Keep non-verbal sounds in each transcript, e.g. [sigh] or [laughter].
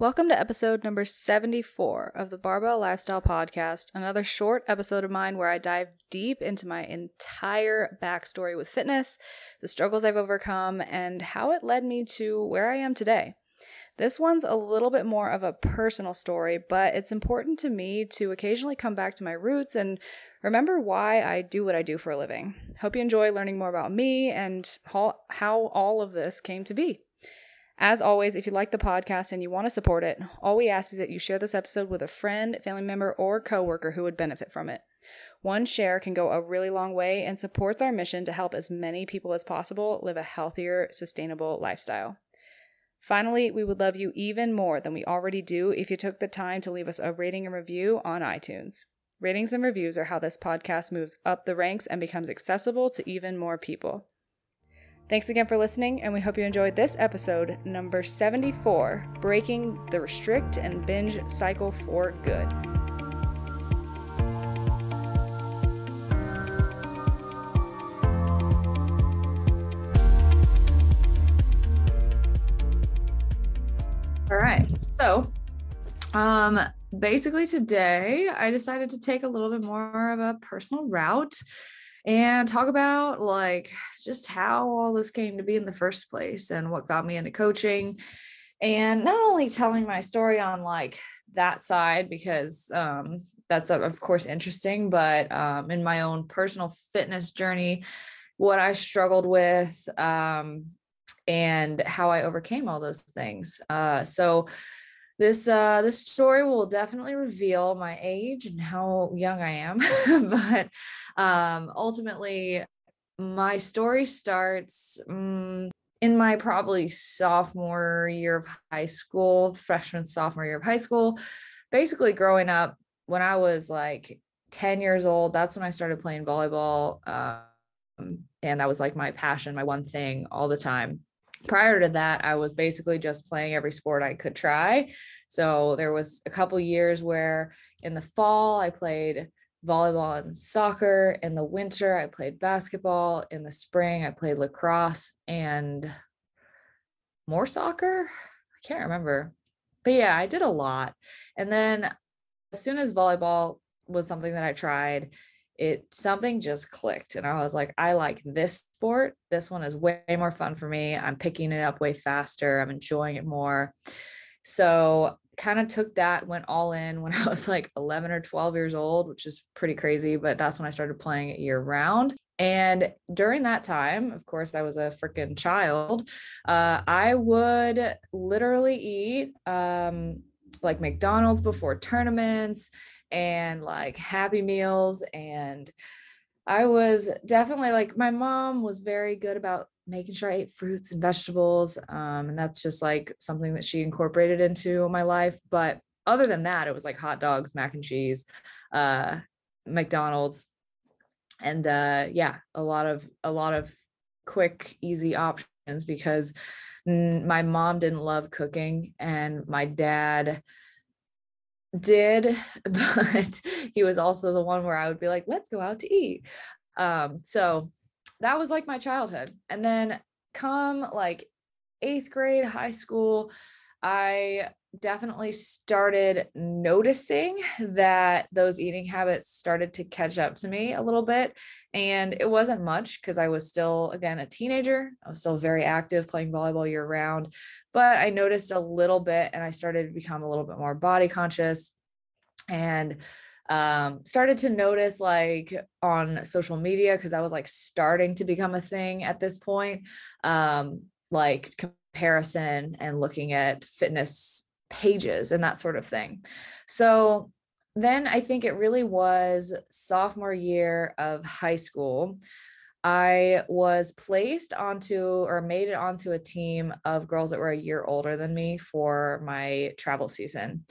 Welcome to episode number 74 of the Barbell Lifestyle Podcast, another short episode of mine where I dive deep into my entire backstory with fitness, the struggles I've overcome, and how it led me to where I am today. This one's a little bit more of a personal story, but it's important to me to occasionally come back to my roots and remember why I do what I do for a living. Hope you enjoy learning more about me and how, how all of this came to be. As always, if you like the podcast and you want to support it, all we ask is that you share this episode with a friend, family member, or coworker who would benefit from it. One share can go a really long way and supports our mission to help as many people as possible live a healthier, sustainable lifestyle. Finally, we would love you even more than we already do if you took the time to leave us a rating and review on iTunes. Ratings and reviews are how this podcast moves up the ranks and becomes accessible to even more people. Thanks again for listening, and we hope you enjoyed this episode, number 74 Breaking the Restrict and Binge Cycle for Good. All right. So, um, basically today I decided to take a little bit more of a personal route and talk about like just how all this came to be in the first place and what got me into coaching and not only telling my story on like that side because um that's of course interesting but um in my own personal fitness journey what I struggled with um and how I overcame all those things uh so this uh this story will definitely reveal my age and how young I am. [laughs] But um ultimately my story starts um, in my probably sophomore year of high school freshman sophomore year of high school. Basically growing up when I was like 10 years old that's when I started playing volleyball um, and that was like my passion my one thing all the time prior to that i was basically just playing every sport i could try. So there was a couple years where in the fall i played volleyball and soccer. In the winter i played basketball. In the spring i played lacrosse and more soccer? I can't remember. But yeah i did a lot. And then as soon as volleyball was something that i tried it something just clicked and i was like i like this sport. This one is way more fun for me. I'm picking it up way faster. I'm enjoying it more. So kind of took that went all in when [laughs] i was like 11 or 12 years old which is pretty crazy but that's when i started playing it year round and during that time of course i was a freaking child uh, i would literally eat um, like mcdonald's before tournaments and like happy meals and I was definitely like my mom was very good about making sure I ate fruits and vegetables um, and that's just like something that she incorporated into my life but other than that it was like hot dogs mac and cheese uh, McDonald's and uh, yeah a lot of a lot of quick easy options because my mom didn't love cooking and my dad did, [laughs] but he was also the one where I would be like, let's go out to eat. Um, so that was like my childhood. And then come like eighth grade, high school, I definitely started noticing that those eating habits started to catch up to me a little bit. And it wasn't much because I was still, again, a teenager. I was still very active playing volleyball year round. But I noticed a little bit and I started to become a little bit more body conscious and um, started to notice like on social media because I was like starting to become a thing at this point, um, like comparison and looking at fitness pages and that sort of thing. So then I think it really was sophomore year of high school. I was placed onto or made it onto a team of girls that were a year older than me for my travel season.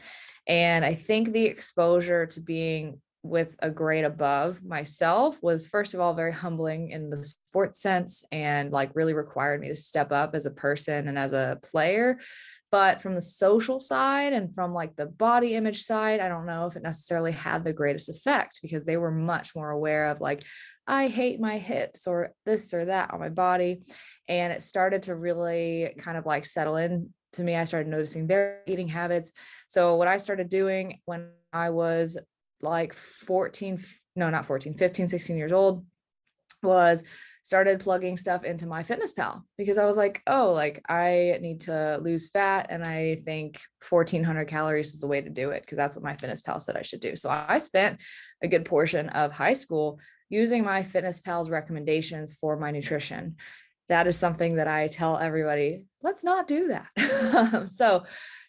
And I think the exposure to being with a grade above myself was first of all very humbling in the sports sense and like really required me to step up as a person and as a player. But from the social side and from like the body image side i don't know if it necessarily had the greatest effect because they were much more aware of like i hate my hips or this or that on my body. And it started to really kind of like settle in to me, I started noticing their eating habits. So what I started doing when I was like 14, no, not 14, 15, 16 years old was started plugging stuff into MyFitnessPal because I was like, oh, like I need to lose fat. And I think 1400 calories is the way to do it because that's what MyFitnessPal said I should do. So I spent a good portion of high school using MyFitnessPal's recommendations for my nutrition. That is something that I tell everybody, let's not do that. [laughs] so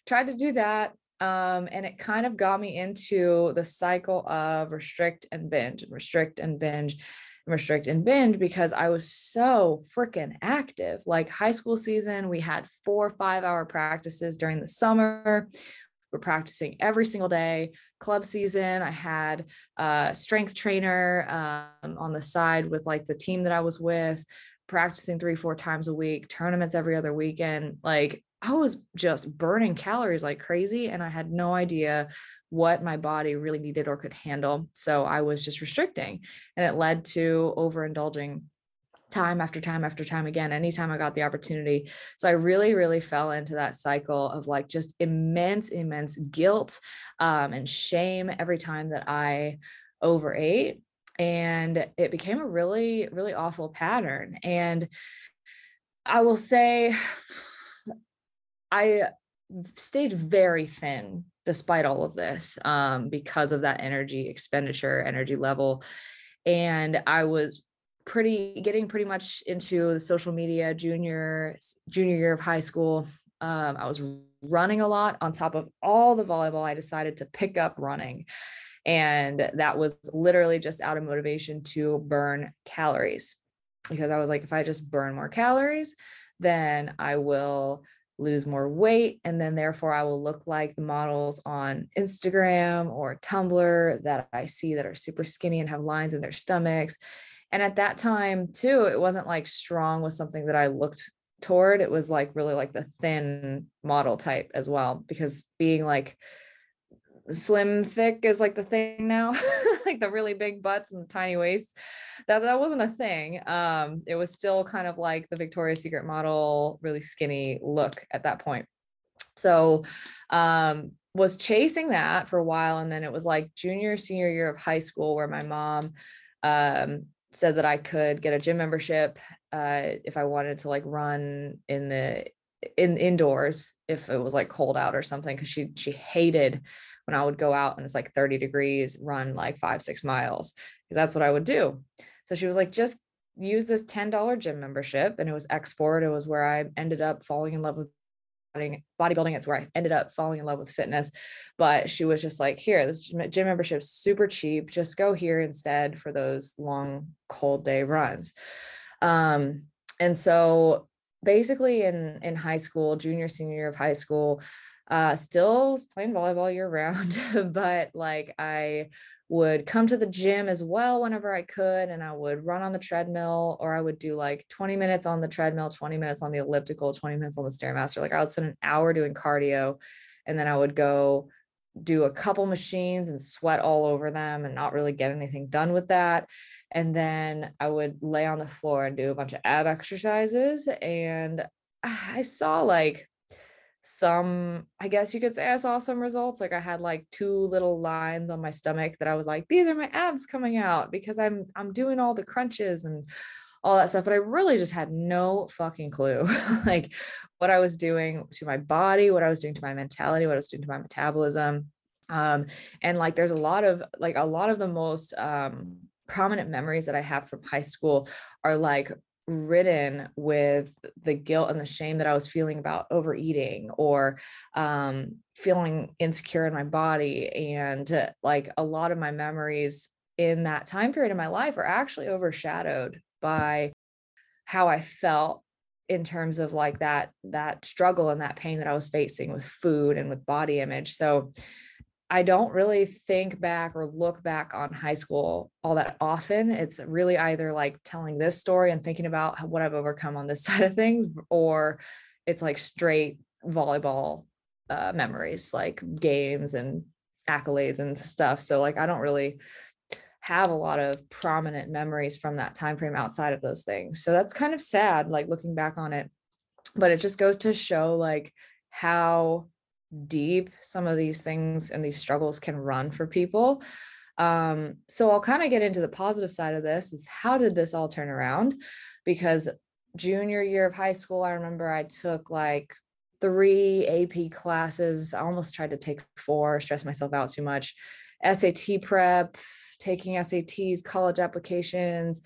tried to do that. Um, and it kind of got me into the cycle of restrict and binge and restrict and binge and restrict and binge because I was so freaking active. Like high school season, we had four five hour practices during the summer. We're practicing every single day. Club season, I had a strength trainer um, on the side with like the team that I was with, practicing three, four times a week, tournaments every other weekend. Like I was just burning calories like crazy. And I had no idea what my body really needed or could handle. So I was just restricting, and it led to overindulging time after time after time again anytime i got the opportunity so i really really fell into that cycle of like just immense immense guilt um, and shame every time that i overate and it became a really really awful pattern and i will say i stayed very thin despite all of this um, because of that energy expenditure, energy level. And I was pretty getting pretty much into the social media junior junior year of high school. Um, I was running a lot on top of all the volleyball. I decided to pick up running. And that was literally just out of motivation to burn calories because I was like, if I just burn more calories, then I will lose more weight and then therefore I will look like the models on Instagram or Tumblr that I see that are super skinny and have lines in their stomachs. And at that time too, it wasn't like strong was something that I looked toward. It was like really like the thin model type as well because being like slim thick is like the thing now. [laughs] Like the really big butts and tiny waists. That that wasn't a thing. Um it was still kind of like the victoria's secret model really skinny look at that point. So um was chasing that for a while and then it was like junior senior year of high school where my mom um said that I could get a gym membership uh if I wanted to like run in the in indoors if it was like cold out or something because she she hated when I would go out and it's like 30 degrees, run like five, six miles, because that's what I would do. So she was like, just use this $10 gym membership. And it was Xsport. It was where I ended up falling in love with bodybuilding. It's where I ended up falling in love with fitness. But she was just like, here, this gym membership super cheap. Just go here instead for those long, cold day runs. Um, and so basically in in high school, junior, senior year of high school, uh, still playing volleyball year round, [laughs] but like I would come to the gym as well whenever I could, and I would run on the treadmill, or I would do like 20 minutes on the treadmill, 20 minutes on the elliptical, 20 minutes on the stairmaster. Like I would spend an hour doing cardio, and then I would go do a couple machines and sweat all over them and not really get anything done with that. And then I would lay on the floor and do a bunch of ab exercises. And I saw like some i guess you could say i saw some results like i had like two little lines on my stomach that i was like these are my abs coming out because i'm i'm doing all the crunches and all that stuff but i really just had no fucking clue [laughs] like what i was doing to my body what i was doing to my mentality what i was doing to my metabolism um and like there's a lot of like a lot of the most um prominent memories that i have from high school are like ridden with the guilt and the shame that I was feeling about overeating or um, feeling insecure in my body. And uh, like a lot of my memories in that time period of my life are actually overshadowed by how I felt in terms of like that that struggle and that pain that I was facing with food and with body image. So I don't really think back or look back on high school all that often. It's really either like telling this story and thinking about what I've overcome on this [laughs] side of things, or it's like straight volleyball uh, memories, like games and accolades and stuff. So like I don't really have a lot of prominent memories from that time frame outside of those things. So that's kind of sad, like looking back on it. But it just goes to show like how deep some of these things and these struggles can run for people. Um, so I'll kind of get into the positive side of this is how did this all turn around? Because junior year of high school, I remember I took like three AP classes. I almost tried to take four, stress myself out too much. SAT prep, taking SATs, college applications.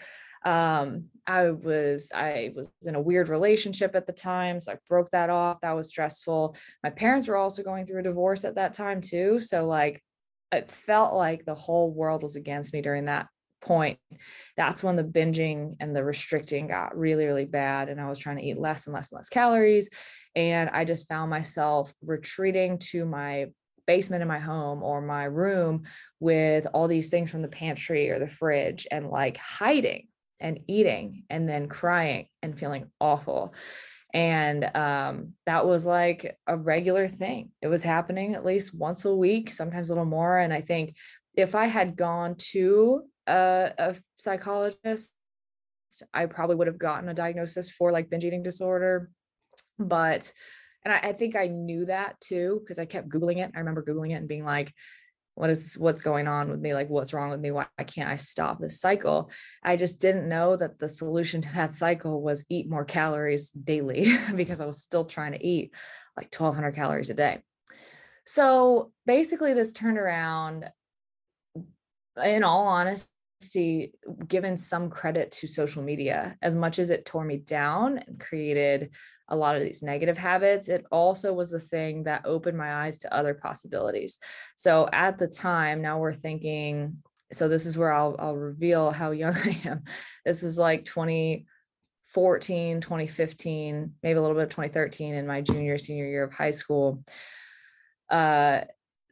Um, I was I was in a weird relationship at the time, so I broke that off. That was stressful. My parents were also going through a divorce at that time too, so like it felt like the whole world was against me during that point. That's when the binging and the restricting got really really bad and I was trying to eat less and less and less calories and I just found myself retreating to my basement in my home or my room with all these things from the pantry or the fridge and like hiding and eating and then crying and feeling awful. And um, that was like a regular thing. It was happening at least once a week sometimes a little more and i think if i had gone to a, a psychologist i probably would have gotten a diagnosis for like binge eating disorder but and I, I think i knew that too because i kept googling it. I remember googling it and being like what is what's going on with me? Like what's wrong with me? Why can't i stop this cycle? I just didn't know that the solution to that cycle was eat more calories daily [laughs] because i was still trying to eat like 1200 calories a day. So basically this turned around in all honesty given some credit to social media as much as it tore me down and created a lot of these negative habits, it also was the thing that opened my eyes to other possibilities. So at the time, now we're thinking, so this is where I'll, I'll reveal how young [laughs] I am. This is like 2014, 2015, maybe a little bit of 2013 in my junior, senior year of high school. Uh,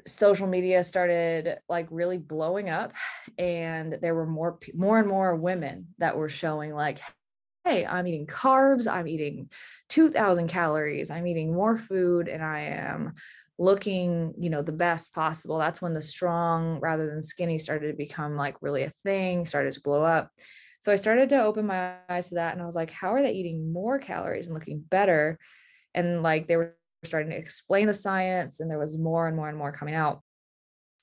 social media started like really blowing up and there were more more and more women that were showing like I'm eating carbs, I'm eating 2000 calories, I'm eating more food, and I am looking, you know, the best possible. That's when the strong rather than skinny started to become like really a thing, started to blow up. So I started to open my eyes to that and I was like, how are they eating more calories and looking better? And like they were starting to explain the science and there was more and more and more coming out.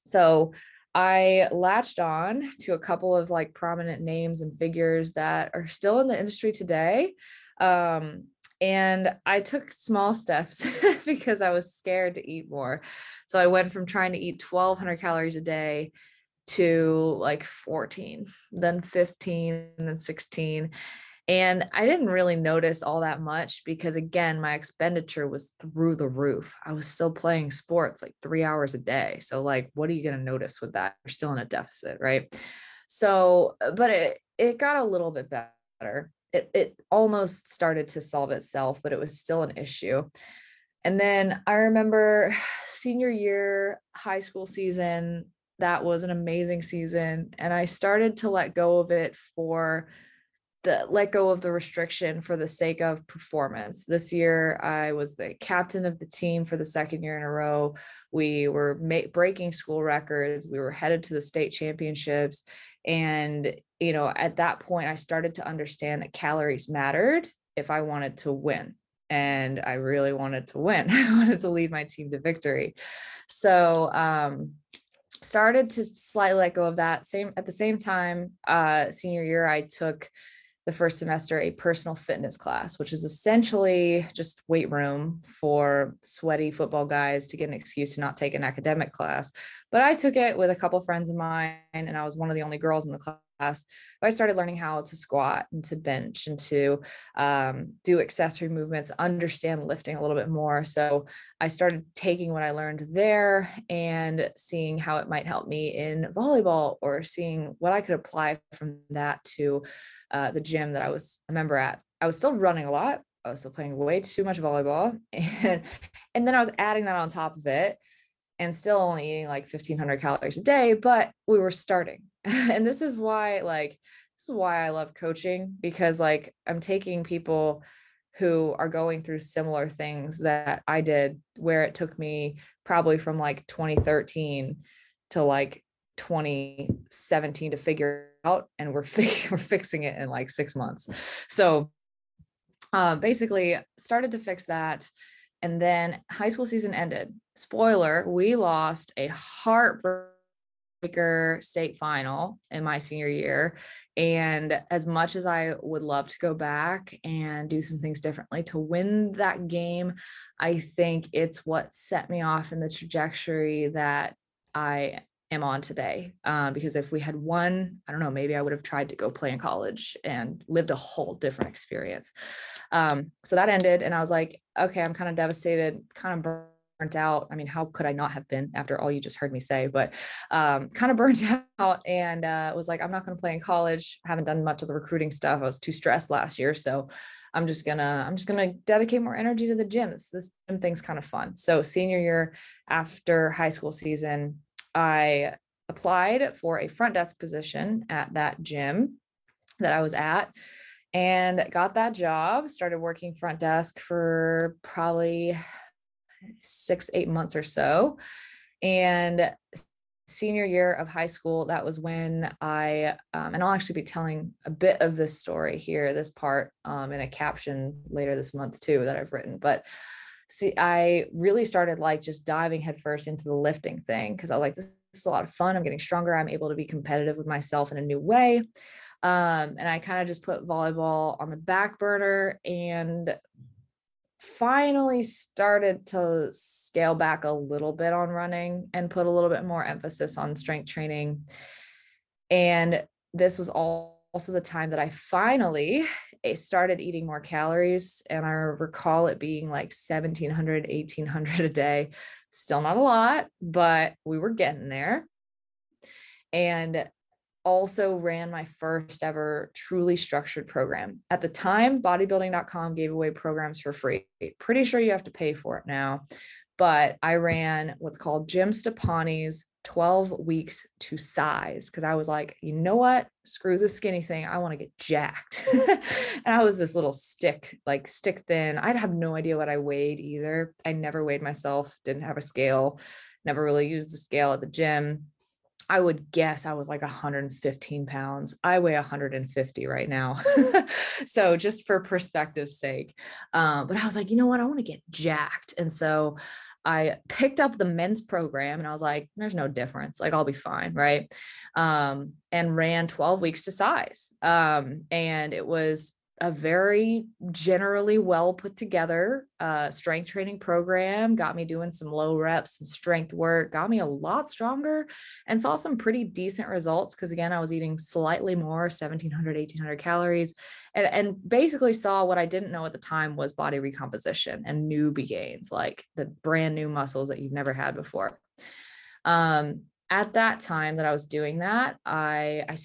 So I latched on to a couple of like prominent names and figures that are still in the industry today. Um, and I took small steps [laughs] because I was scared to eat more. So I went from trying to eat 1200 calories a day to like 14, then 15, then 16. And I didn't really notice all that much because, again, my expenditure was through the roof. I was still playing sports like three hours a day. So, like, what are you going to notice with that? You're still in a deficit, right? So, uh, but it, it got a little bit better. It, it almost started to solve itself, but it was still an issue. And then I remember senior year high school season, that was an amazing season. And I started to let go of it for the let go of the restriction for the sake of performance. This year, I was the captain of the team for the second year in a row. We were ma- breaking school records. We were headed to the state championships. And, you know, at that point, I started to understand that calories mattered if I wanted to win. And I really wanted to win. [laughs] I wanted to lead my team to victory. So, um, started to slightly let go of that same at the same time uh senior year i took the first semester a personal fitness class, which is essentially just weight room for sweaty football guys to get an excuse to not take an academic class. But I took it with a couple friends of mine, and I was one of the only girls in the class. I started learning how to squat and to bench and to um, do accessory movements, understand lifting a little bit more. So I started taking what I learned there and seeing how it might help me in volleyball or seeing what I could apply from that to uh, the gym that I was a member at. I was still running a lot. I was still playing way too much volleyball. [laughs] And, and then I was adding that on top of it and still only eating like 1500 calories a day, but we were starting. [laughs] and this is why, like, this is why I love coaching because, like, I'm taking people who are going through similar things that I did, where it took me probably from like 2013 to like 2017 to figure out and we're, [laughs] fi- we're fixing it in like six months so uh, basically started to fix that And then high school season ended. Spoiler, we lost a heartbreaker state final in my senior year. And as much as I would love to go back and do some things differently to win that game, I think it's what set me off in the trajectory that I am on today. Uh, because if we had won, I don't know, maybe I would have tried to go play in college and lived a whole different experience. Um, so that ended, and I was like, okay, I'm kind of devastated, kind of burnt out. I mean, how could I not have been after all you just heard me say? But um, [laughs] kind of burnt [laughs] out, and uh, was like, I'm not going to play in college. I haven't done much of the recruiting stuff. I was too stressed last year, so. I'm just gonna I'm just gonna dedicate more energy to the gym. This this gym thing's kind of fun. So senior year after high school season, I applied for a front desk position at that gym that I was at and got that job. Started working front desk for probably six, eight months or so. And senior year of high school, that was when I, um, and I'll actually be telling a bit of this story here, this part um, in a caption later this month too that I've written. But see, I really started like just diving headfirst into the lifting thing because I like this is a lot of fun. I'm getting stronger. I'm able to be competitive with myself in a new way. Um, and I kind of just put volleyball on the back burner and finally started to scale back a little bit on running and put a little bit more emphasis on strength training. And this was also the time that I finally I started eating more calories. And I recall it being like 1700, 1800 a day. Still not a lot, but we were getting there. And also ran my first ever truly structured program. At the time, bodybuilding.com gave away programs for free. Pretty sure you have to pay for it now. But I ran what's called Jim Stoppani's 12 weeks to size because I was like, you know what? Screw the skinny thing. I want to get jacked. [laughs] and I was this little stick, like stick thin. I'd have no idea what I weighed either. I never weighed myself, didn't have a scale, never really used a scale at the gym. I would guess I was like 115 pounds. I weigh 150 right now. [laughs] so just for perspective's sake. Um, but I was like, you know what? I want to get jacked. And so I picked up the men's program and I was like, there's no difference. Like, I'll be fine. Right. Um, and ran 12 weeks to size. Um, and it was a very generally well put together uh, strength training program. Got me doing some low reps, some strength work, got me a lot stronger, and saw some pretty decent results. Because again, I was eating slightly more 1700, 1800 calories, and, and basically saw what I didn't know at the time was body recomposition and newbie gains, like the brand new muscles that you've never had before. Um, at that time that I was doing that, I, I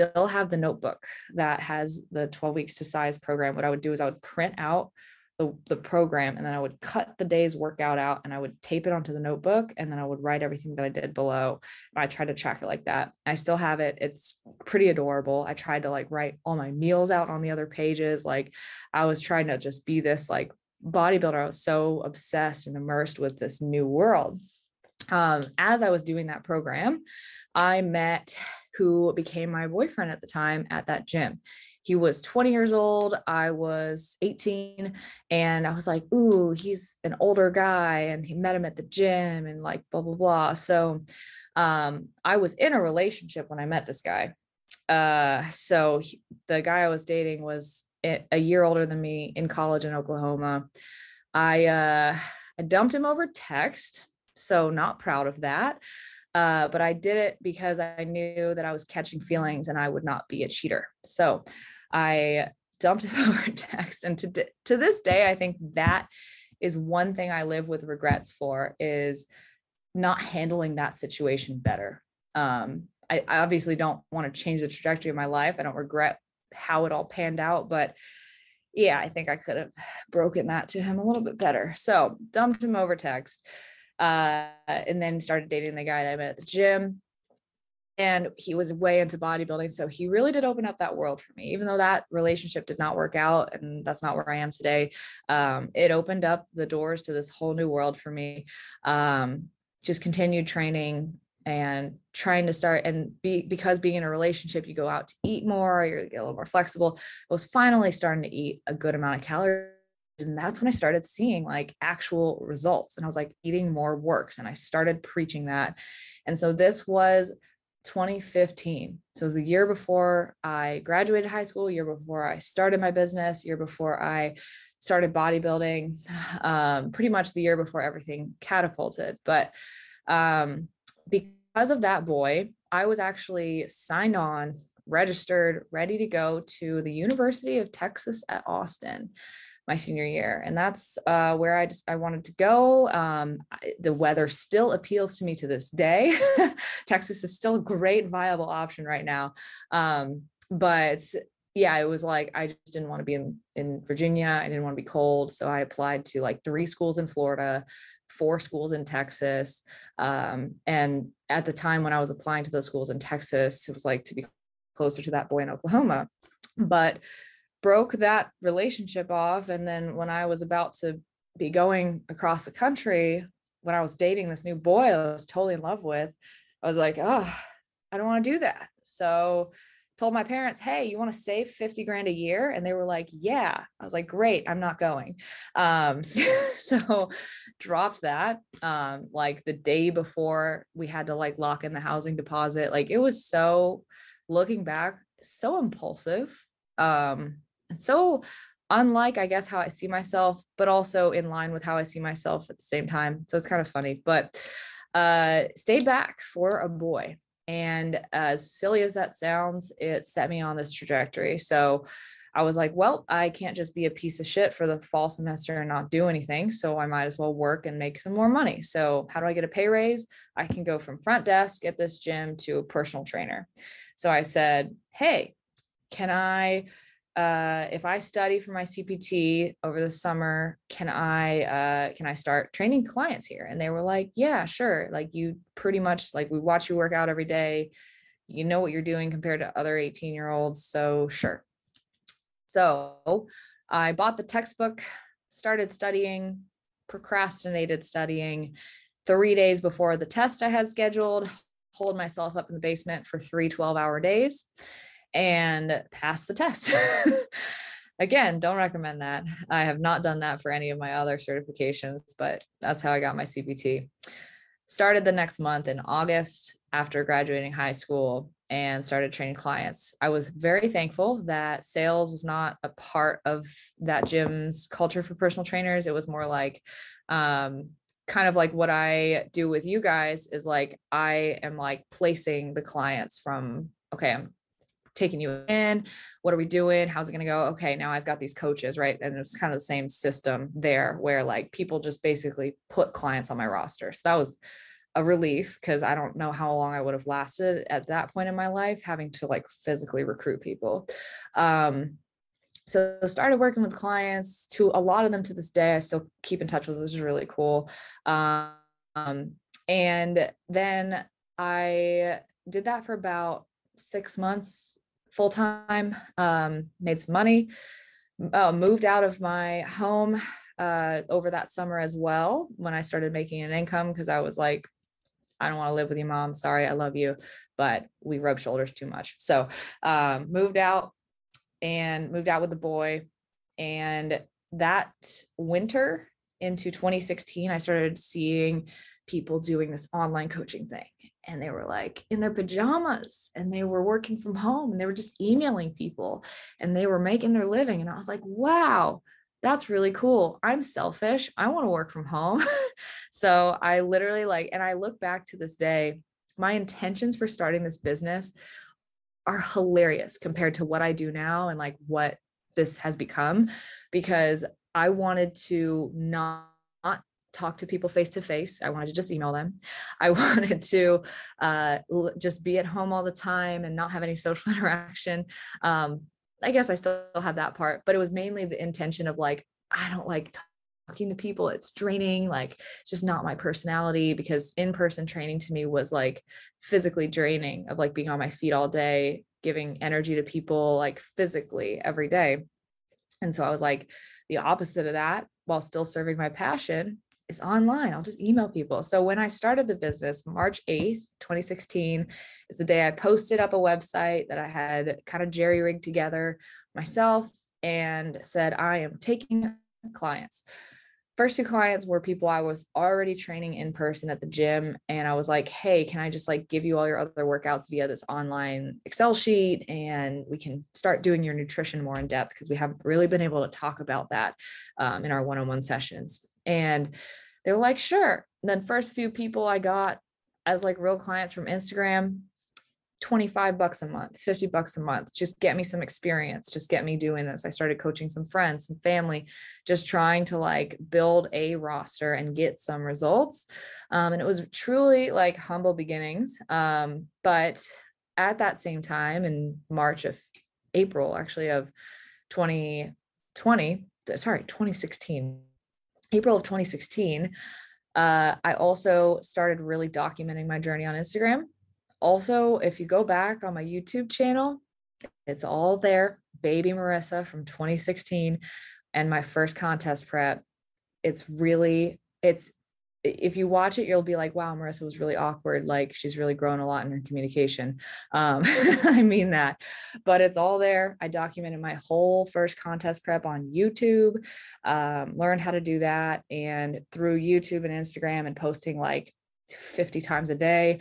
still have the notebook that has the 12 weeks to size program. What I would do is I would print out the, the program and then I would cut the day's workout out and I would tape it onto the notebook and then I would write everything that I did below. I tried to track it like that. I still have it. It's pretty adorable. I tried to like write all my meals out on the other pages. Like I was trying to just be this like bodybuilder. I was so obsessed and immersed with this new world. Um, as I was doing that program, I met who became my boyfriend at the time at that gym. He was 20 years old. I was 18. And I was like, ooh, he's an older guy. And he met him at the gym and like blah, blah, blah. So um, I was in a relationship when I met this guy. Uh, so he, the guy I was dating was a year older than me in college in Oklahoma. I uh, I dumped him over text, so not proud of that. Uh, but I did it because I knew that I was catching feelings and I would not be a cheater. So I dumped him [laughs] over text. And to, to this day, I think that is one thing I live with regrets for is not handling that situation better. Um, I, I obviously don't want to change the trajectory of my life. I don't regret how it all panned out, but yeah, I think I could have [sighs] broken that to him a little bit better. So dumped him over text uh, and then started dating the guy that I met at the gym. And he was way into bodybuilding. So he really did open up that world for me, even though that relationship did not work out. And that's not where I am today. Um, it opened up the doors to this whole new world for me. Um, just continued training and trying to start and be because being in a relationship you go out to eat more you're a little more flexible i was finally starting to eat a good amount of calories and that's when I started seeing like actual results. And I was like, eating more works. And I started preaching that. And so this was 2015. So it was the year before I graduated high school, year before I started my business, year before I started bodybuilding, [sighs] um, pretty much the year before everything catapulted. But um, because of that boy, I was actually signed on, registered, ready to go to the University of Texas at Austin my senior year and that's uh, where i just i wanted to go. Um, I, the weather still appeals to me to this day. [laughs] Texas is still a great viable option right now. Um, but yeah it was like i just didn't want to be in in virginia. I didn't want to be cold so i applied to like three schools in florida four schools in texas. Um, and at the time when i was applying to those schools in texas it was like to be closer to that boy in oklahoma. But broke that relationship off. And then when I was about to be going across the country, when I was dating this new boy I was totally in love with, I was like, oh, I don't want to do that. So told my parents, hey, you want to save 50 grand a year? And they were like, yeah. I was like, great, I'm not going. Um, [laughs] so dropped that um, like the day before we had to like lock in the housing deposit. Like it was so looking back, so impulsive. Um, and so unlike i guess how i see myself but also in line with how i see myself at the same time so it's kind of funny but uh stayed back for a boy. And as silly as that sounds it set me on this trajectory. So i was like well i can't just be a piece of shit for the fall semester and not do anything so i might as well work and make some more money. So how do i get a pay raise? I can go from front desk at this gym to a personal trainer. So i said hey can i uh, if I study for my CPT over the summer, can I uh, can I start training clients here? And they were like, yeah, sure. Like you pretty much like we watch you work out every day. You know what you're doing compared to other 18 year olds. So sure. So I bought the textbook, started studying, procrastinated studying. Three days before the test I had scheduled, hold myself up in the basement for three 12 hour days and pass the test. [laughs] Again, don't recommend that. I have not done that for any of my other certifications, but that's how I got my CPT. Started the next month in August after graduating high school and started training clients. I was very thankful that sales was not a part of that gym's culture for personal trainers. It was more like, um, kind of like what I do with you guys is like I am like placing the clients from okay, I'm taking you in what are we doing? How's it going to go? Okay now i've got these coaches right? And it's kind of the same system there where like people just basically put clients on my roster. So that was a relief because i don't know how long i would have lasted at that point in my life having to like physically recruit people. Um so started working with clients to a lot of them to this day i still keep in touch with which is really cool. Um and then i did that for about six months full time, um, made some money, uh, moved out of my home uh, over that summer as well when I started making an income because I was like, I don't want to live with your mom. Sorry, I love you, but we rub shoulders too much. So um, moved out and moved out with the boy. And that winter into 2016, I started seeing people doing this online coaching thing and they were like in their pajamas and they were working from home and they were just emailing people and they were making their living. And I was like, wow, that's really cool. I'm selfish. I want to work from home. [laughs] so I literally like, and I look back to this day, my intentions for starting this business are hilarious compared to what I do now and like what this has become because I wanted to not talk to people face to face. I wanted to just email them. I [laughs] wanted to uh, just be at home all the time and not have any social [laughs] interaction. Um, I guess I still have that part, but it was mainly the intention of like, I don't like talking to people. It's draining. Like, it's just not my personality because in person training to me was like physically draining of like being on my feet all day, giving energy to people like physically every day. And so I was like, the opposite of that while still serving my passion is online. I'll just email people. So when I started the business, March 8th, 2016, is the day I posted up a website that I had kind of jerry rigged together myself and said, I am taking clients first two clients were people I was already training in person at the gym. And I was like, hey, can I just like give you all your other workouts via this online Excel sheet? And we can start doing your nutrition more in depth because we haven't really been able to talk about that um, in our one on one sessions. And they were like, sure. And then, first few people I got as like real clients from Instagram, 25 bucks a month, 50 bucks a month. Just get me some experience. Just get me doing this. I started coaching some friends, some family, just trying to like build a roster and get some results. Um, and it was truly like humble beginnings. Um, but at that same time, in March of April, actually, of 2020, sorry, 2016, April of 2016, uh, I also started really documenting my journey on Instagram also, if you go back on my YouTube channel, it's all there. Baby Marissa from 2016 and my first contest prep. It's really, it's, if you watch it, you'll be like, wow, Marissa was really awkward. Like she's really grown a lot in her communication. Um, [laughs] I mean that, but it's all there. I documented my whole first contest prep on YouTube, um, learned how to do that. And through YouTube and Instagram and posting like 50 times a day,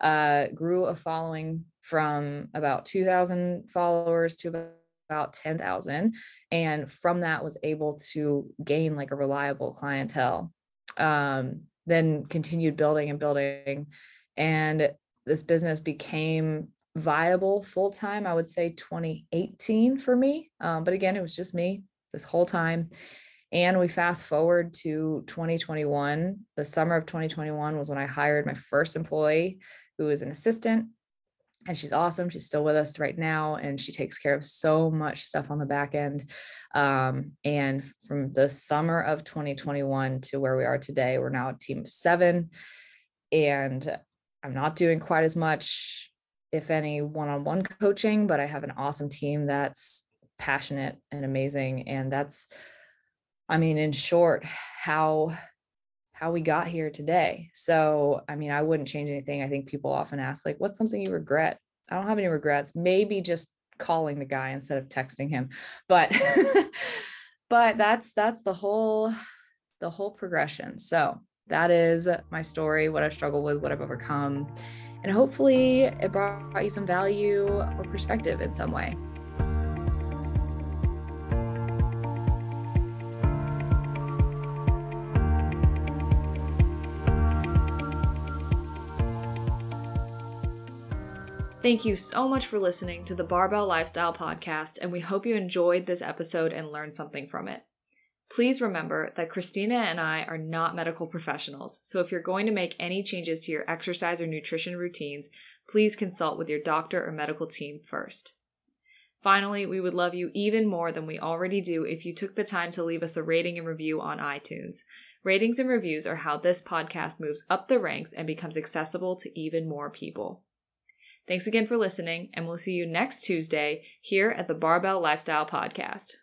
uh, grew a following from about 2,000 followers to about 10,000. And from that was able to gain like a reliable clientele. Um, then continued building and building. And this business became viable full time, I would say 2018 for me. Um, but again, it was just me this whole time. And we fast forward to 2021. The summer of 2021 was when I hired my first employee who was an assistant and she's awesome. She's still with us right now, and she takes care of so much stuff on the back end. Um, and from the summer of 2021 to where we are today, we're now a team of seven, and I'm not doing quite as much, if any, one-on-one coaching, but I have an awesome team that's passionate and amazing, and that's, I mean, in short, how how we got here today. So, I mean, I wouldn't change anything. I think people often ask, like, what's something you regret? I don't have any regrets. Maybe just calling the guy instead of texting him. But [laughs] but that's that's the whole the whole progression. So that is my story, what I've struggled with, what I've overcome. And hopefully it brought you some value or perspective in some way. Thank you so much for listening to the Barbell Lifestyle Podcast, and we hope you enjoyed this episode and learned something from it. Please remember that Christina and I are not medical professionals, so if you're going to make any changes to your exercise or nutrition routines, please consult with your doctor or medical team first. Finally, we would love you even more than we already do if you took the time to leave us a rating and review on iTunes. Ratings and reviews are how this podcast moves up the ranks and becomes accessible to even more people. Thanks again for listening, and we'll see you next Tuesday here at the Barbell Lifestyle Podcast.